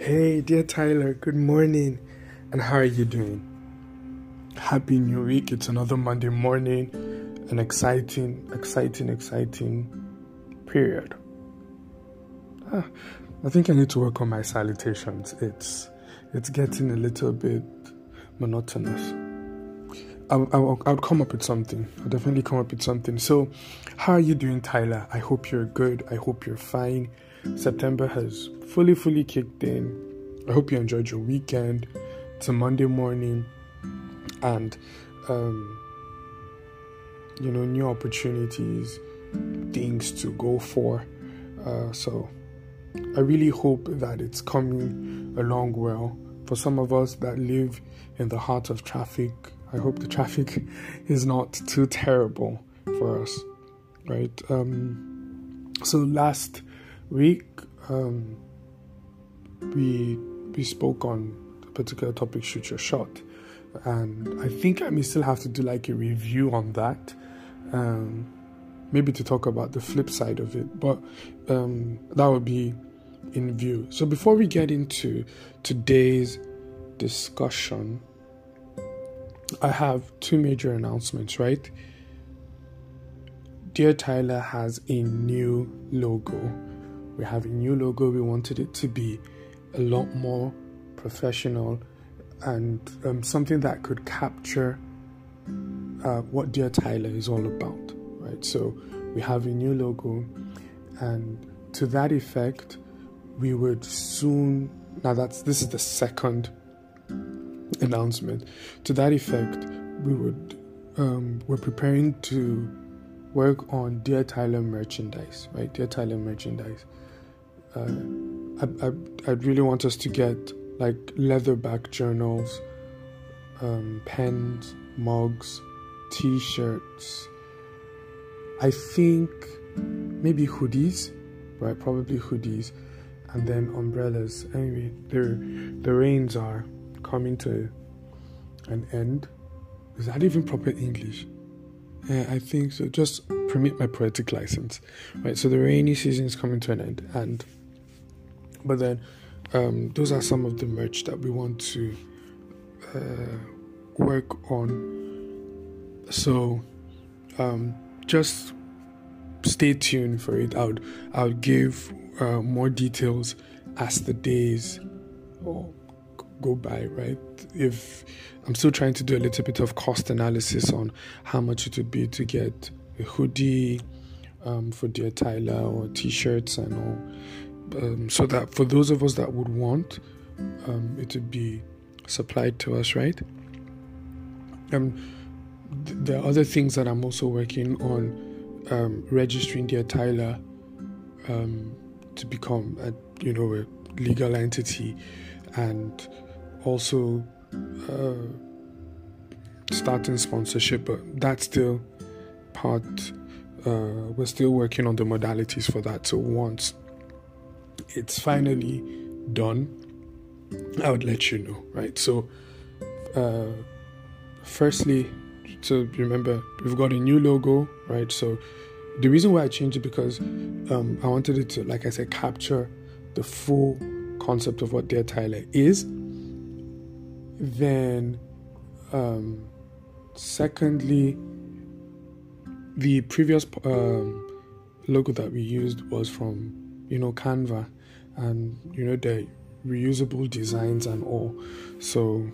Hey, dear Tyler, good morning. And how are you doing? Happy New Week. It's another Monday morning, an exciting, exciting, exciting period. Ah, I think I need to work on my salutations. It's it's getting a little bit monotonous. I'll, I'll, I'll come up with something. I'll definitely come up with something. So, how are you doing, Tyler? I hope you're good. I hope you're fine. September has fully, fully kicked in. I hope you enjoyed your weekend. It's a Monday morning, and um, you know, new opportunities, things to go for. Uh, so, I really hope that it's coming along well. For some of us that live in the heart of traffic, I hope the traffic is not too terrible for us, right? Um, so last week um, we we spoke on a particular topic, shoot your shot, and I think I may still have to do like a review on that. Um, maybe to talk about the flip side of it, but um, that would be in view. So before we get into today's discussion, I have two major announcements, right? Dear Tyler has a new logo. We have a new logo. We wanted it to be a lot more professional and um, something that could capture uh, what Dear Tyler is all about, right? So we have a new logo, and to that effect, we would soon. Now that's this is the second announcement. To that effect, we would um, we're preparing to work on Dear Tyler merchandise, right? Dear Tyler merchandise. Uh, I, I, I'd really want us to get like leatherback journals, um, pens, mugs, t-shirts. I think maybe hoodies, right? Probably hoodies, and then umbrellas. Anyway, the the rains are coming to an end. Is that even proper English? Yeah, I think so. Just permit my poetic license, right? So the rainy season is coming to an end, and but then um, those are some of the merch that we want to uh, work on. So um, just stay tuned for it. I'll I'll give uh, more details as the days go by, right? If I'm still trying to do a little bit of cost analysis on how much it would be to get a hoodie um, for Dear Tyler or t-shirts and all, um, so that for those of us that would want, um, it would be supplied to us, right? Um, th- there are other things that I'm also working on, um, registering Dear Tyler um, to become a you know a legal entity and also uh, starting sponsorship, but that's still part. Uh, we're still working on the modalities for that. So once it's finally done, I would let you know, right? So, uh, firstly, so remember we've got a new logo, right? So the reason why I changed it because um, I wanted it to, like I said, capture the full concept of what Dear Tyler is then, um, secondly, the previous um, logo that we used was from, you know, Canva, and you know the reusable designs and all. So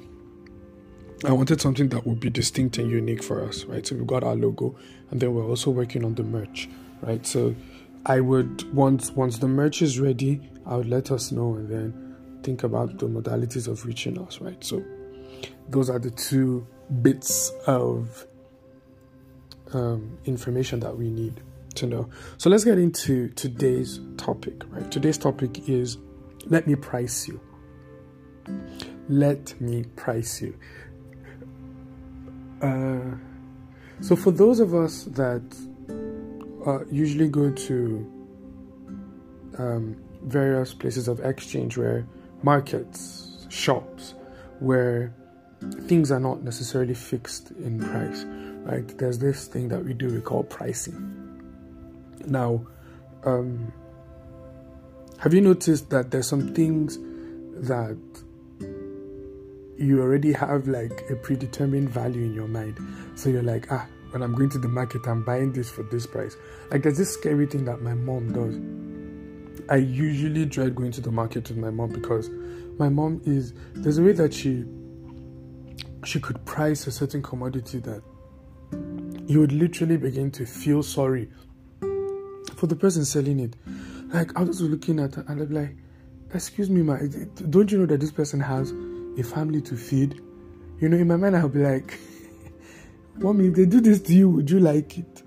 I wanted something that would be distinct and unique for us, right? So we've got our logo, and then we're also working on the merch, right? So I would once once the merch is ready, I would let us know, and then think about the modalities of reaching us, right? So those are the two bits of um, information that we need to know. So let's get into today's topic, right? Today's topic is let me price you. Let me price you. Uh, so, for those of us that uh, usually go to um, various places of exchange, where markets, shops, where things are not necessarily fixed in price, right? There's this thing that we do we call pricing. Now, um, have you noticed that there's some things that you already have like a predetermined value in your mind. So you're like, ah, when I'm going to the market, I'm buying this for this price. Like there's this scary thing that my mom does. I usually dread going to the market with my mom because my mom is there's a way that she she could price a certain commodity that you would literally begin to feel sorry for the person selling it. Like I was looking at and I'm like, excuse me, ma, don't you know that this person has a family to feed? You know, in my mind I'll be like, Mommy, if they do this to you, would you like it?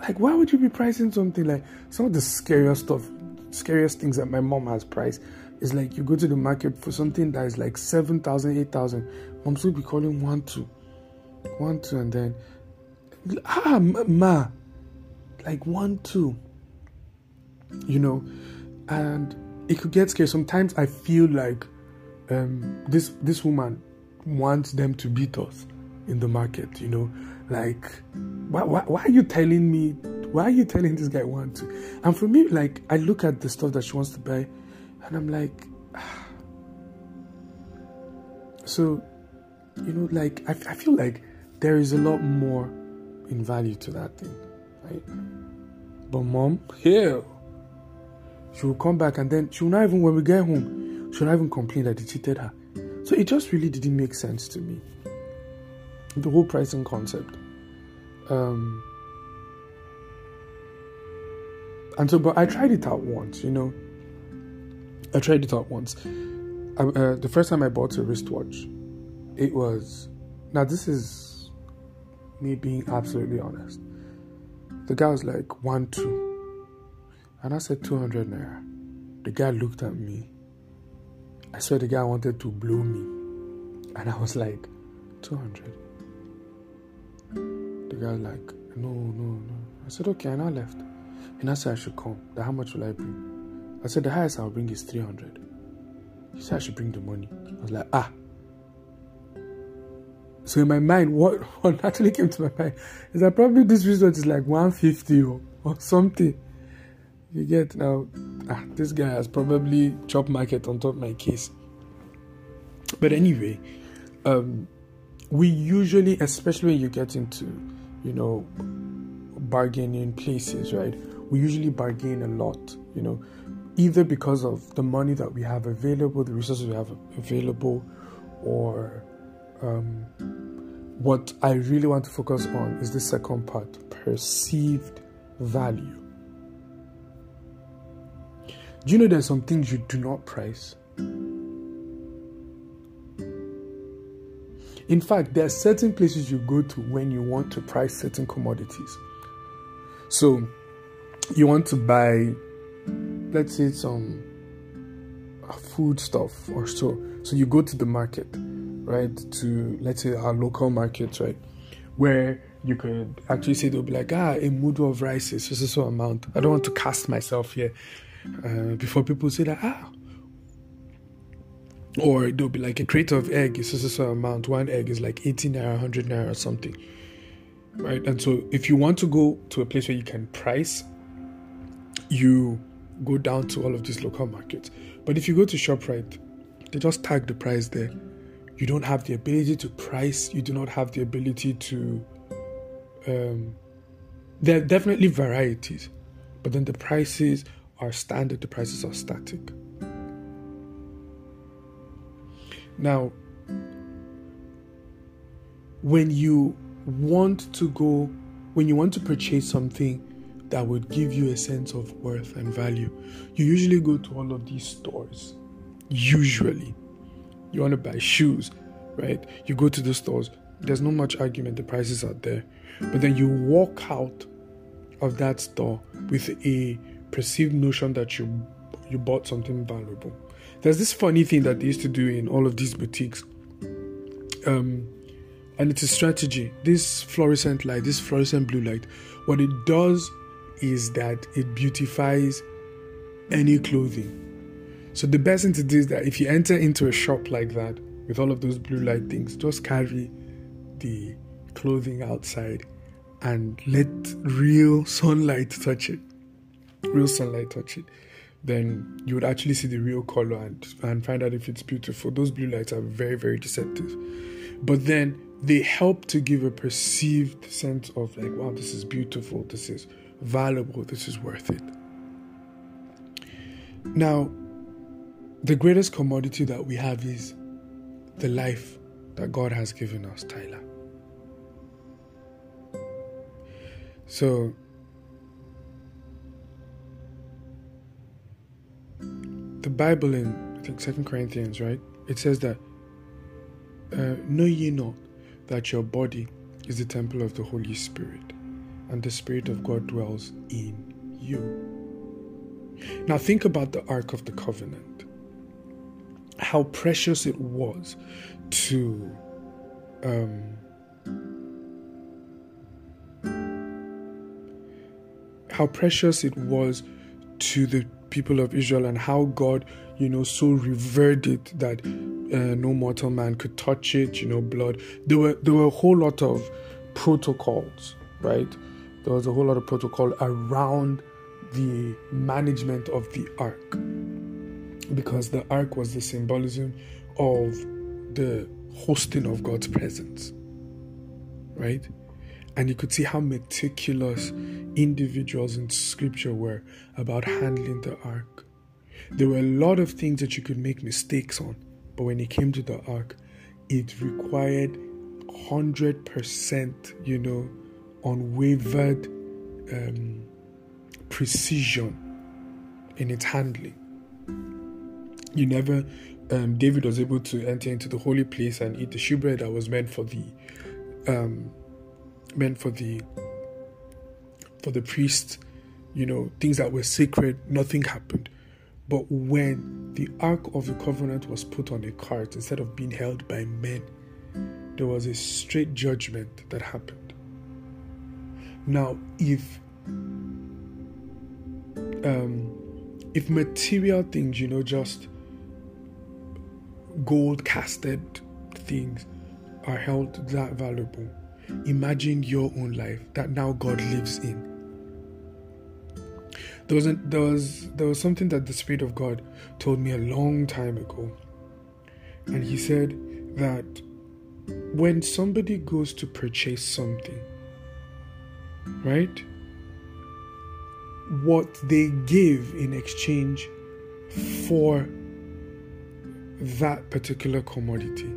Like, why would you be pricing something like some of the scariest stuff, scariest things that my mom has priced is like you go to the market for something that is like 7,000, 8,000. Mom's will be calling one, two, one, two, and then, ah, ma, like one, two, you know, and it could get scary. Sometimes I feel like um, this this woman wants them to beat us in the market, you know, like why, why, why are you telling me? Why are you telling this guy want to? And for me, like I look at the stuff that she wants to buy and I'm like, so, you know, like, I, I feel like there is a lot more in value to that thing, right? But mom, here, she will come back and then she will not even, when we get home, she will not even complain that they cheated her. So it just really didn't make sense to me. The whole pricing concept. Um, and so, but I tried it out once, you know. I tried it out once. I, uh, the first time I bought a wristwatch, it was. Now, this is me being absolutely honest. The guy was like, one, two. And I said, 200 naira. The guy looked at me. I saw the guy wanted to blow me. And I was like, 200. The guy was like, no, no, no. I said, okay, and I left. And I said I should come. That how much will I bring? I said, the highest I'll bring is 300. He said, I should bring the money. I was like, ah. So in my mind, what, what actually came to my mind is that probably this result is like 150 or, or something. You get now, ah, this guy has probably chop market on top my case. But anyway, um, we usually, especially when you get into, you know, bargaining places, right? We usually bargain a lot, you know either because of the money that we have available, the resources we have available, or um, what I really want to focus on is the second part perceived value. Do you know there's some things you do not price? In fact, there are certain places you go to when you want to price certain commodities. So, you want to buy let's say some food stuff or so. So you go to the market, right? To let's say our local market, right? Where you could actually say they'll be like, ah, a mudu of rice is so so amount. I don't want to cast myself here uh, before people say that ah. Or they'll be like a crate of egg is so so amount. One egg is like 80 naira, 100 naira or something. Right? And so if you want to go to a place where you can price, you go down to all of these local markets. But if you go to ShopRite, they just tag the price there. You don't have the ability to price, you do not have the ability to. Um, there are definitely varieties, but then the prices are standard, the prices are static. Now, when you want to go, when you want to purchase something that would give you a sense of worth and value. You usually go to all of these stores. Usually, you want to buy shoes, right? You go to the stores. There's not much argument, the prices are there. But then you walk out of that store with a perceived notion that you you bought something valuable. There's this funny thing that they used to do in all of these boutiques. Um, and it's a strategy. This fluorescent light, this fluorescent blue light, what it does is that it beautifies any clothing. So the best thing to do is that if you enter into a shop like that with all of those blue light things, just carry the clothing outside and let real sunlight touch it. Real sunlight touch it. then you would actually see the real color and, and find out if it's beautiful. Those blue lights are very, very deceptive. But then they help to give a perceived sense of like, wow, this is beautiful, this is valuable, this is worth it. Now, the greatest commodity that we have is the life that God has given us, Tyler. So, the Bible in I think Second Corinthians, right? It says that uh, know ye not that your body is the temple of the Holy Spirit, and the Spirit of God dwells in you. Now think about the Ark of the Covenant. How precious it was to um, how precious it was to the people of Israel and how God, you know, so revered it that uh, no mortal man could touch it, you know, blood. There were there were a whole lot of protocols, right? There was a whole lot of protocol around the management of the ark because the ark was the symbolism of the hosting of God's presence, right? And you could see how meticulous individuals in scripture were about handling the ark. There were a lot of things that you could make mistakes on, but when it came to the ark, it required 100%, you know, unwavered um, precision in its handling. You never, um, David was able to enter into the holy place and eat the shewbread that was meant for the um, meant for the for the priest, you know, things that were sacred, nothing happened. But when the Ark of the Covenant was put on a cart instead of being held by men, there was a straight judgment that happened. Now, if um, if material things, you know, just gold casted things are held that valuable, Imagine your own life that now God lives in. There was, a, there was there was something that the Spirit of God told me a long time ago, and He said that when somebody goes to purchase something, right? What they give in exchange for that particular commodity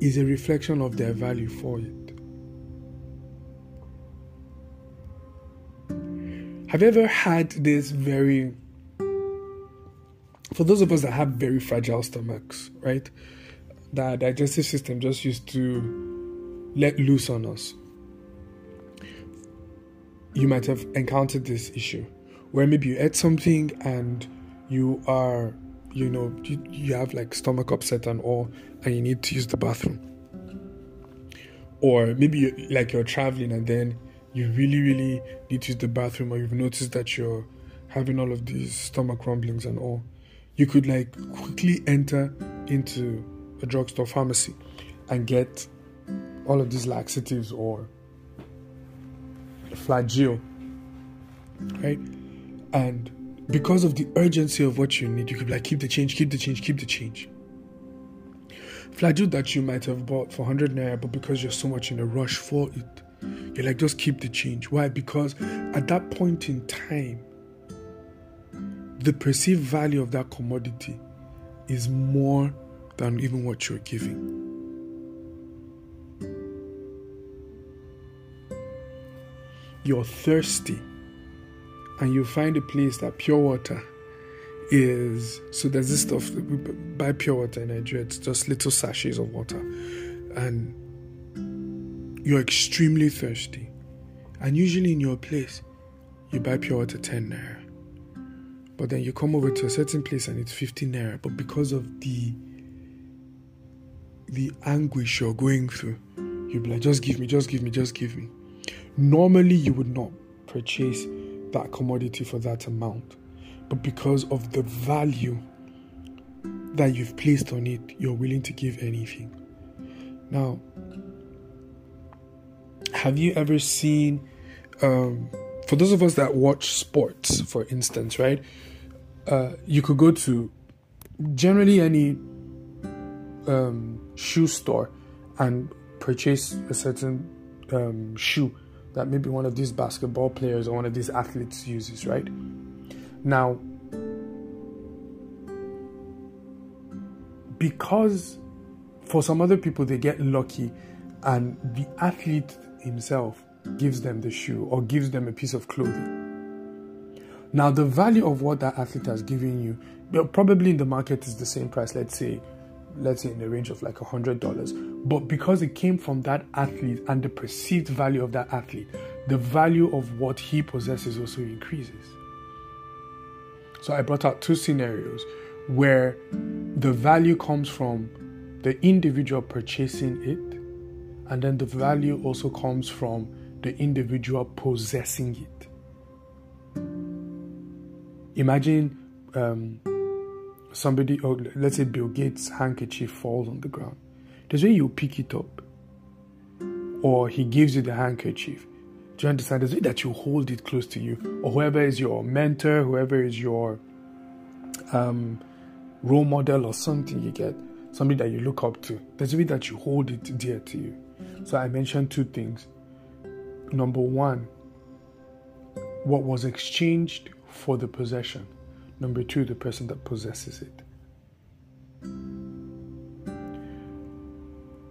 is a reflection of their value for it. Have you ever had this very, for those of us that have very fragile stomachs, right? That digestive system just used to let loose on us. You might have encountered this issue where maybe you ate something and you are, you know, you, you have like stomach upset and all, and you need to use the bathroom. Or maybe you, like you're traveling and then you really, really need to use the bathroom, or you've noticed that you're having all of these stomach rumblings and all, you could like quickly enter into a drugstore pharmacy and get all of these laxatives or flagyl, right? And because of the urgency of what you need, you could be like, keep the change, keep the change, keep the change. Flagyl that you might have bought for 100 naira, but because you're so much in a rush for it, you're like, just keep the change. Why? Because at that point in time, the perceived value of that commodity is more than even what you're giving. You're thirsty, and you find a place that pure water is. So there's this stuff buy pure water in Nigeria. It's just little sachets of water, and you're extremely thirsty, and usually in your place, you buy pure water 10 naira. But then you come over to a certain place and it's 15 naira. But because of the the anguish you're going through, you'll be like, just give me, just give me, just give me. Normally, you would not purchase that commodity for that amount. But because of the value that you've placed on it, you're willing to give anything. Now, have you ever seen um, for those of us that watch sports for instance right uh, you could go to generally any um, shoe store and purchase a certain um, shoe that maybe one of these basketball players or one of these athletes uses, right? Now, because for some other people they get lucky and the athlete himself gives them the shoe or gives them a piece of clothing. Now, the value of what that athlete has given you, probably in the market is the same price, let's say, let's say in the range of like a hundred dollars. But because it came from that athlete and the perceived value of that athlete, the value of what he possesses also increases. So I brought out two scenarios where the value comes from the individual purchasing it, and then the value also comes from the individual possessing it. Imagine um, somebody, or let's say Bill Gates' handkerchief falls on the ground. There's way you pick it up, or he gives you the handkerchief. Do you understand? There's way that you hold it close to you, or whoever is your mentor, whoever is your um, role model or something you get, somebody that you look up to. There's way that you hold it dear to you. So I mentioned two things. Number one, what was exchanged for the possession. Number two, the person that possesses it.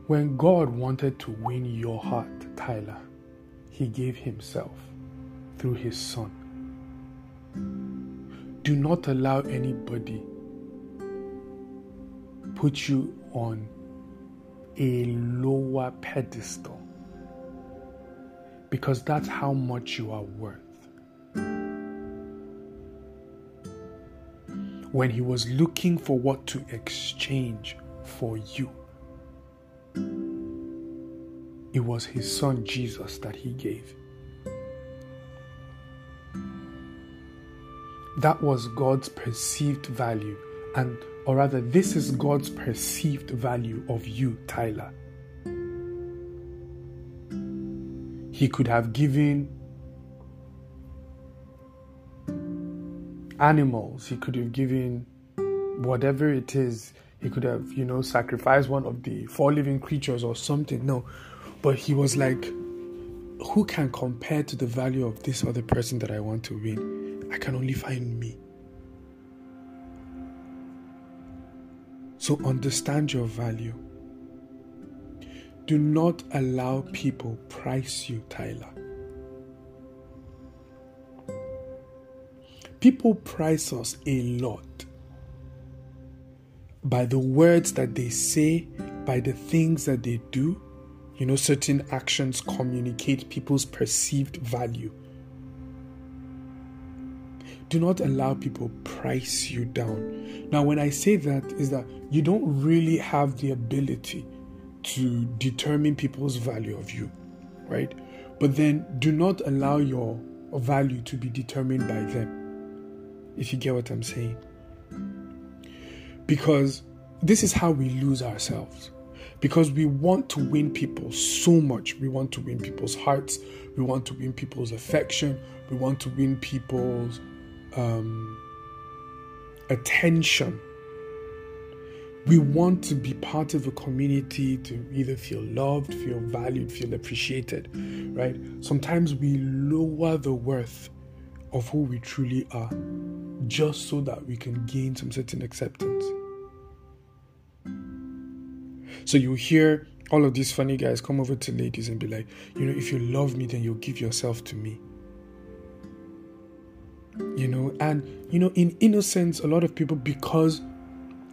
When God wanted to win your heart, Tyler, He gave Himself through His Son. Do not allow anybody put you on a lower pedestal because that's how much you are worth. When he was looking for what to exchange for you, it was his son Jesus that he gave. That was God's perceived value and or rather, this is God's perceived value of you, Tyler. He could have given animals, he could have given whatever it is. He could have, you know, sacrificed one of the four living creatures or something. No. But he was like, who can compare to the value of this other person that I want to win? I can only find me. So understand your value. Do not allow people price you, Tyler. People price us a lot by the words that they say, by the things that they do. You know, certain actions communicate people's perceived value. Do not allow people price you down. Now, when I say that, is that you don't really have the ability to determine people's value of you, right? But then do not allow your value to be determined by them, if you get what I'm saying. Because this is how we lose ourselves. Because we want to win people so much. We want to win people's hearts. We want to win people's affection. We want to win people's um, attention. We want to be part of a community to either feel loved, feel valued, feel appreciated, right? Sometimes we lower the worth of who we truly are just so that we can gain some certain acceptance. So you hear all of these funny guys come over to ladies and be like, you know, if you love me, then you'll give yourself to me. You know and you know in innocence a lot of people because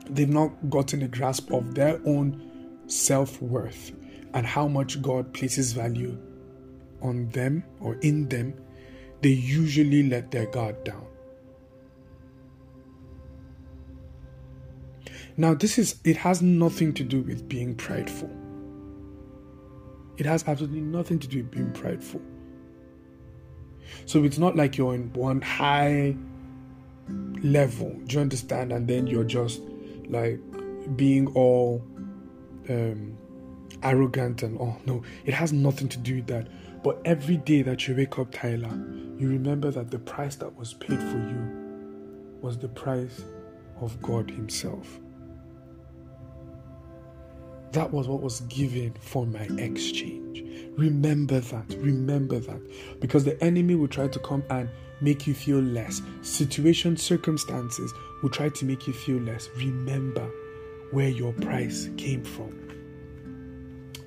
they've not gotten a grasp of their own self-worth and how much god places value on them or in them they usually let their guard down now this is it has nothing to do with being prideful it has absolutely nothing to do with being prideful so it's not like you're in one high level. Do you understand? And then you're just like being all um, arrogant and all. No, it has nothing to do with that. But every day that you wake up, Tyler, you remember that the price that was paid for you was the price of God Himself. That was what was given for my exchange. Remember that. Remember that. Because the enemy will try to come and make you feel less. Situation, circumstances will try to make you feel less. Remember where your price came from.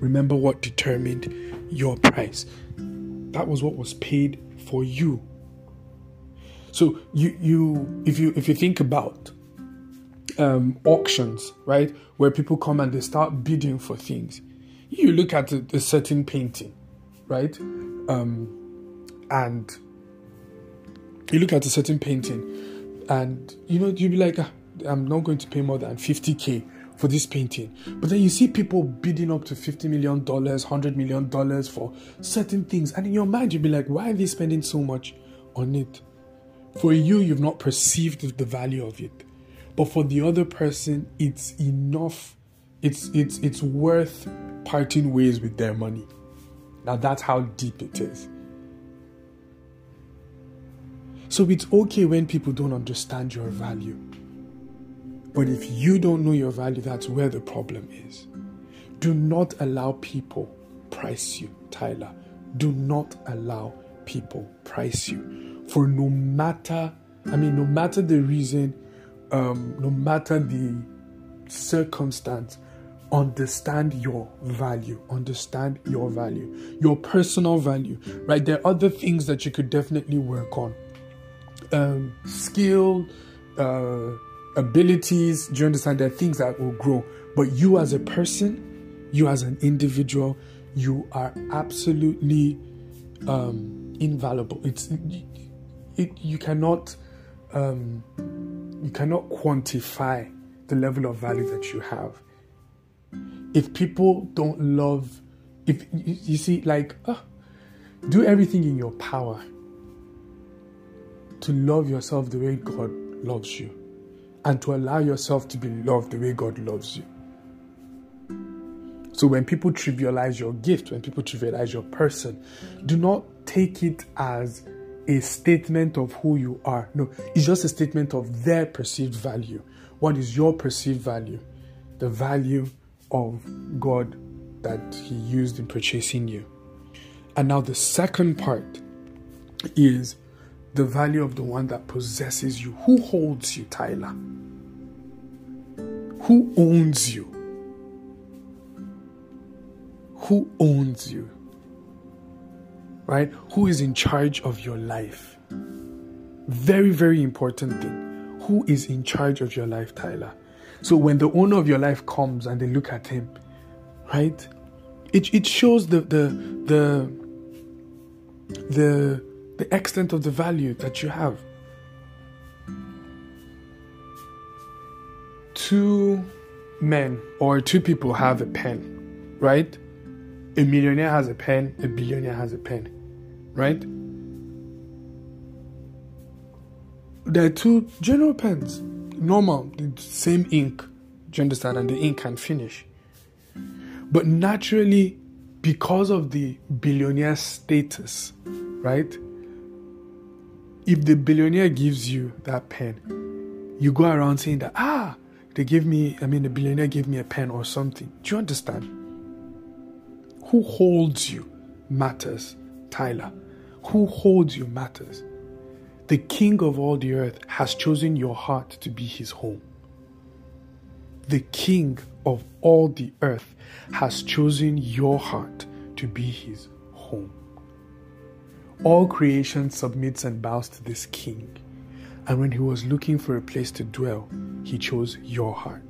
Remember what determined your price. That was what was paid for you. So you you if you if you think about um, auctions, right, where people come and they start bidding for things, you look at a, a certain painting, right, um, and you look at a certain painting, and you know you'll be like, ah, I'm not going to pay more than 50k for this painting. But then you see people bidding up to $50 million, $100 million for certain things. And in your mind, you'll be like, why are they spending so much on it? For you, you've not perceived the value of it. But for the other person, it's enough. It's it's it's worth parting ways with their money. Now that's how deep it is. So it's okay when people don't understand your value. But if you don't know your value, that's where the problem is. Do not allow people price you, Tyler. Do not allow people price you. For no matter, I mean, no matter the reason, um, no matter the circumstance, understand your value. Understand your value, your personal value, right? There are other things that you could definitely work on. Um, skill, uh, abilities, do you understand? There are things that will grow. But you as a person, you as an individual, you are absolutely um, invaluable. It's it, you cannot um, you cannot quantify the level of value that you have. If people don't love, if you, see, like, uh, do everything in your power to love yourself the way God loves you and to allow yourself to be loved the way God loves you. So when people trivialize your gift, when people trivialize your person, do not take it as a statement of who you are. No, it's just a statement of their perceived value. What is your perceived value? The value of God that He used in purchasing you. And now the second part is the value of the one that possesses you. Who holds you, Tyler? Who owns you? Who owns you? Right? Who is in charge of your life? Very, very important thing. Who is in charge of your life, Tyler? So when the owner of your life comes and they look at him, right? It, it shows the the the the the extent of the value that you have. Two men or two people have a pen, right? A millionaire has a pen, a billionaire has a pen, right? There are two general pens, normal, the same ink, do you understand? And the ink can finish. But naturally, because of the billionaire status, right? if the billionaire gives you that pen, you go around saying that, ah, they gave me, I mean, the billionaire gave me a pen or something. Do you understand? Who holds you matters, Tyler. Who holds you matters. The king of all the earth has chosen your heart to be his home. The king of all the earth has chosen your heart to be his home. All creation submits and bows to this king. And when he was looking for a place to dwell, he chose your heart.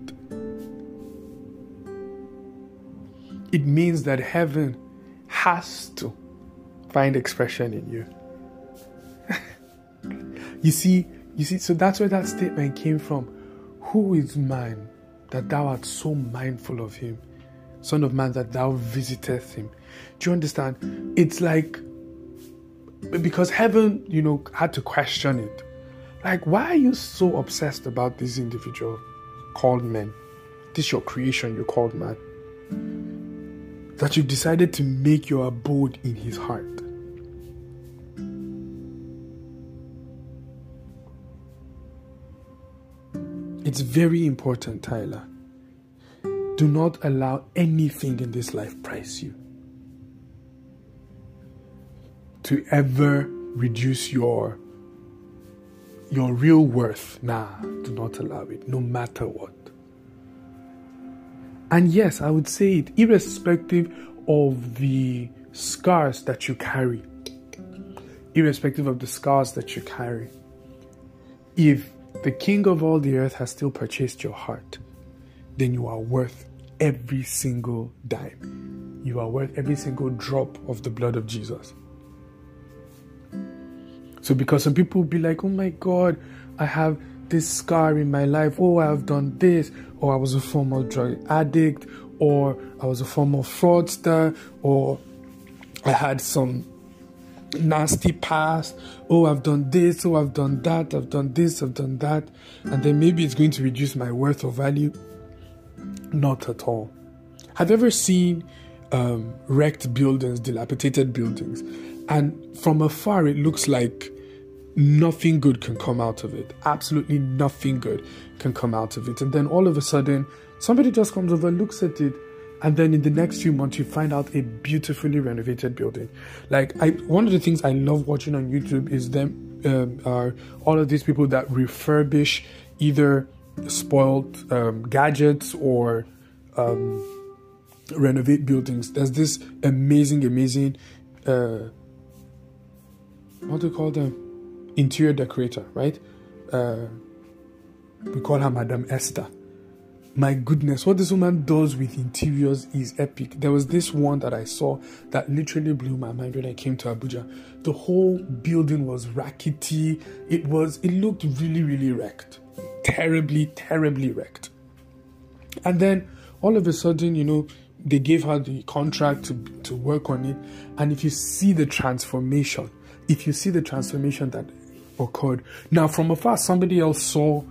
It means that heaven has to find expression in you. you see, you see, so that's where that statement came from. Who is man that thou art so mindful of him? Son of man, that thou visiteth him. Do you understand? It's like because heaven, you know, had to question it. Like, why are you so obsessed about this individual called man? This your creation, you called man. That you've decided to make your abode in his heart. It's very important, Tyler. Do not allow anything in this life price you. To ever reduce your your real worth. Nah, do not allow it, no matter what. And yes, I would say it, irrespective of the scars that you carry, irrespective of the scars that you carry, if the King of all the earth has still purchased your heart, then you are worth every single dime. You are worth every single drop of the blood of Jesus. So, because some people be like, oh my God, I have this scar in my life. Oh, I have done this. Or I was a former drug addict. Or I was a former fraudster. Or I had some nasty past. Oh, I've done this. Oh, I've done that. I've done this. I've done that. And then maybe it's going to reduce my worth or value. Not at all. Have you ever seen um, wrecked buildings, dilapidated buildings? And from afar, it looks like nothing good can come out of it. Absolutely nothing good can come out of it. And then all of a sudden, somebody just comes over, looks at it, and then in the next few months, you find out a beautifully renovated building. Like I, one of the things I love watching on YouTube is them um, are all of these people that refurbish either spoiled um, gadgets or um, renovate buildings. There's this amazing, amazing. Uh, what do you call them? Interior decorator, right? Uh, we call her Madame Esther. My goodness, what this woman does with interiors is epic. There was this one that I saw that literally blew my mind when I came to Abuja. The whole building was rackety. It was, it looked really, really wrecked. Terribly, terribly wrecked. And then all of a sudden, you know, they gave her the contract to, to work on it. And if you see the transformation, if you see the transformation that occurred. Now, from afar, somebody else saw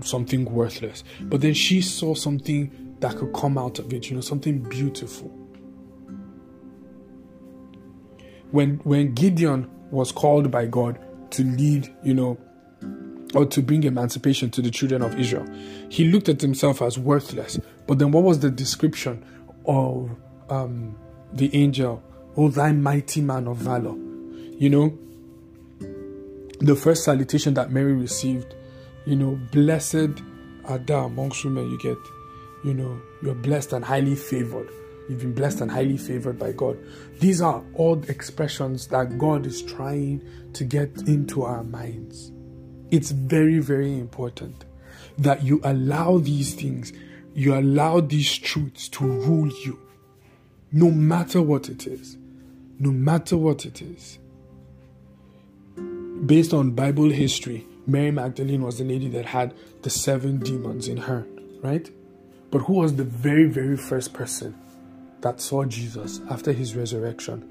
something worthless, but then she saw something that could come out of it, you know, something beautiful. When when Gideon was called by God to lead, you know, or to bring emancipation to the children of Israel, he looked at himself as worthless. But then, what was the description of um, the angel? Oh, thy mighty man of valor. You know, the first salutation that Mary received, you know, blessed are thou amongst women, you get, you know, you're blessed and highly favored. You've been blessed and highly favored by God. These are all expressions that God is trying to get into our minds. It's very, very important that you allow these things, you allow these truths to rule you, no matter what it is. No matter what it is based on Bible history, Mary Magdalene was the lady that had the seven demons in her, right? But who was the very, very first person that saw Jesus after his resurrection?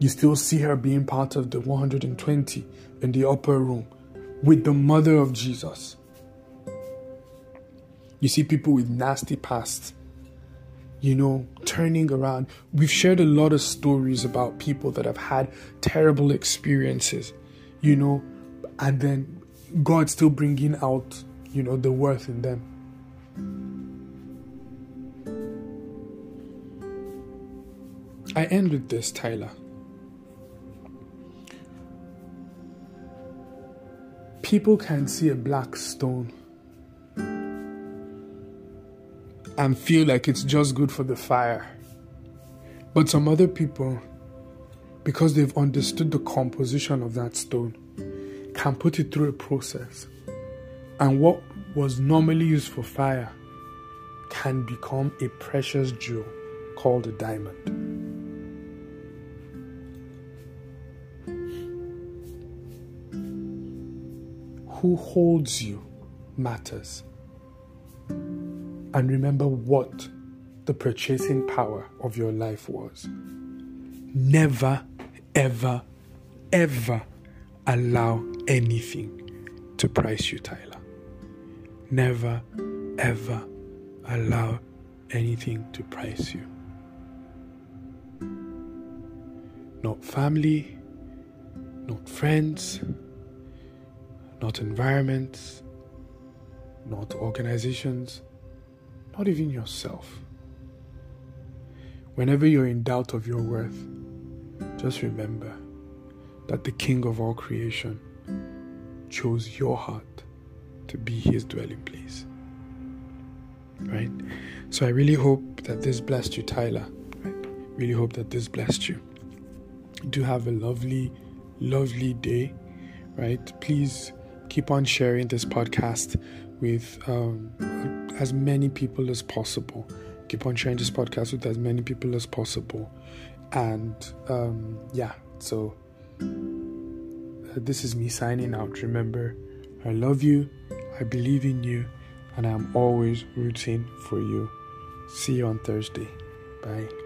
You still see her being part of the 120 in the upper room with the mother of Jesus. You see people with nasty pasts, you know, turning around. We've shared a lot of stories about people that have had terrible experiences you know, and then God still bringing out, you know, the worth in them. I end with this, Tyler. People can see a black stone and feel like it's just good for the fire. But some other people because they've understood the composition of that stone, can put it through a process. And what was normally used for fire can become a precious jewel called a diamond. Who holds you matters. And remember what the purchasing power of your life was. Never ever, ever allow anything to price you, Tyler. Never, ever allow anything to price you. Not family, not friends, not environments, not organizations, not even yourself. Whenever you're in doubt of your worth, just remember that the King of all creation chose your heart to be his dwelling place. Right? So I really hope that this blessed you, Tyler. Really hope that this blessed you. Do have a lovely, lovely day. Right? Please keep on sharing this podcast with um, as many people as possible keep on sharing this podcast with as many people as possible. And um, yeah, so uh, this is me signing out. Remember, I love you, I believe in you, and I'm always rooting for you. See you on Thursday. Bye.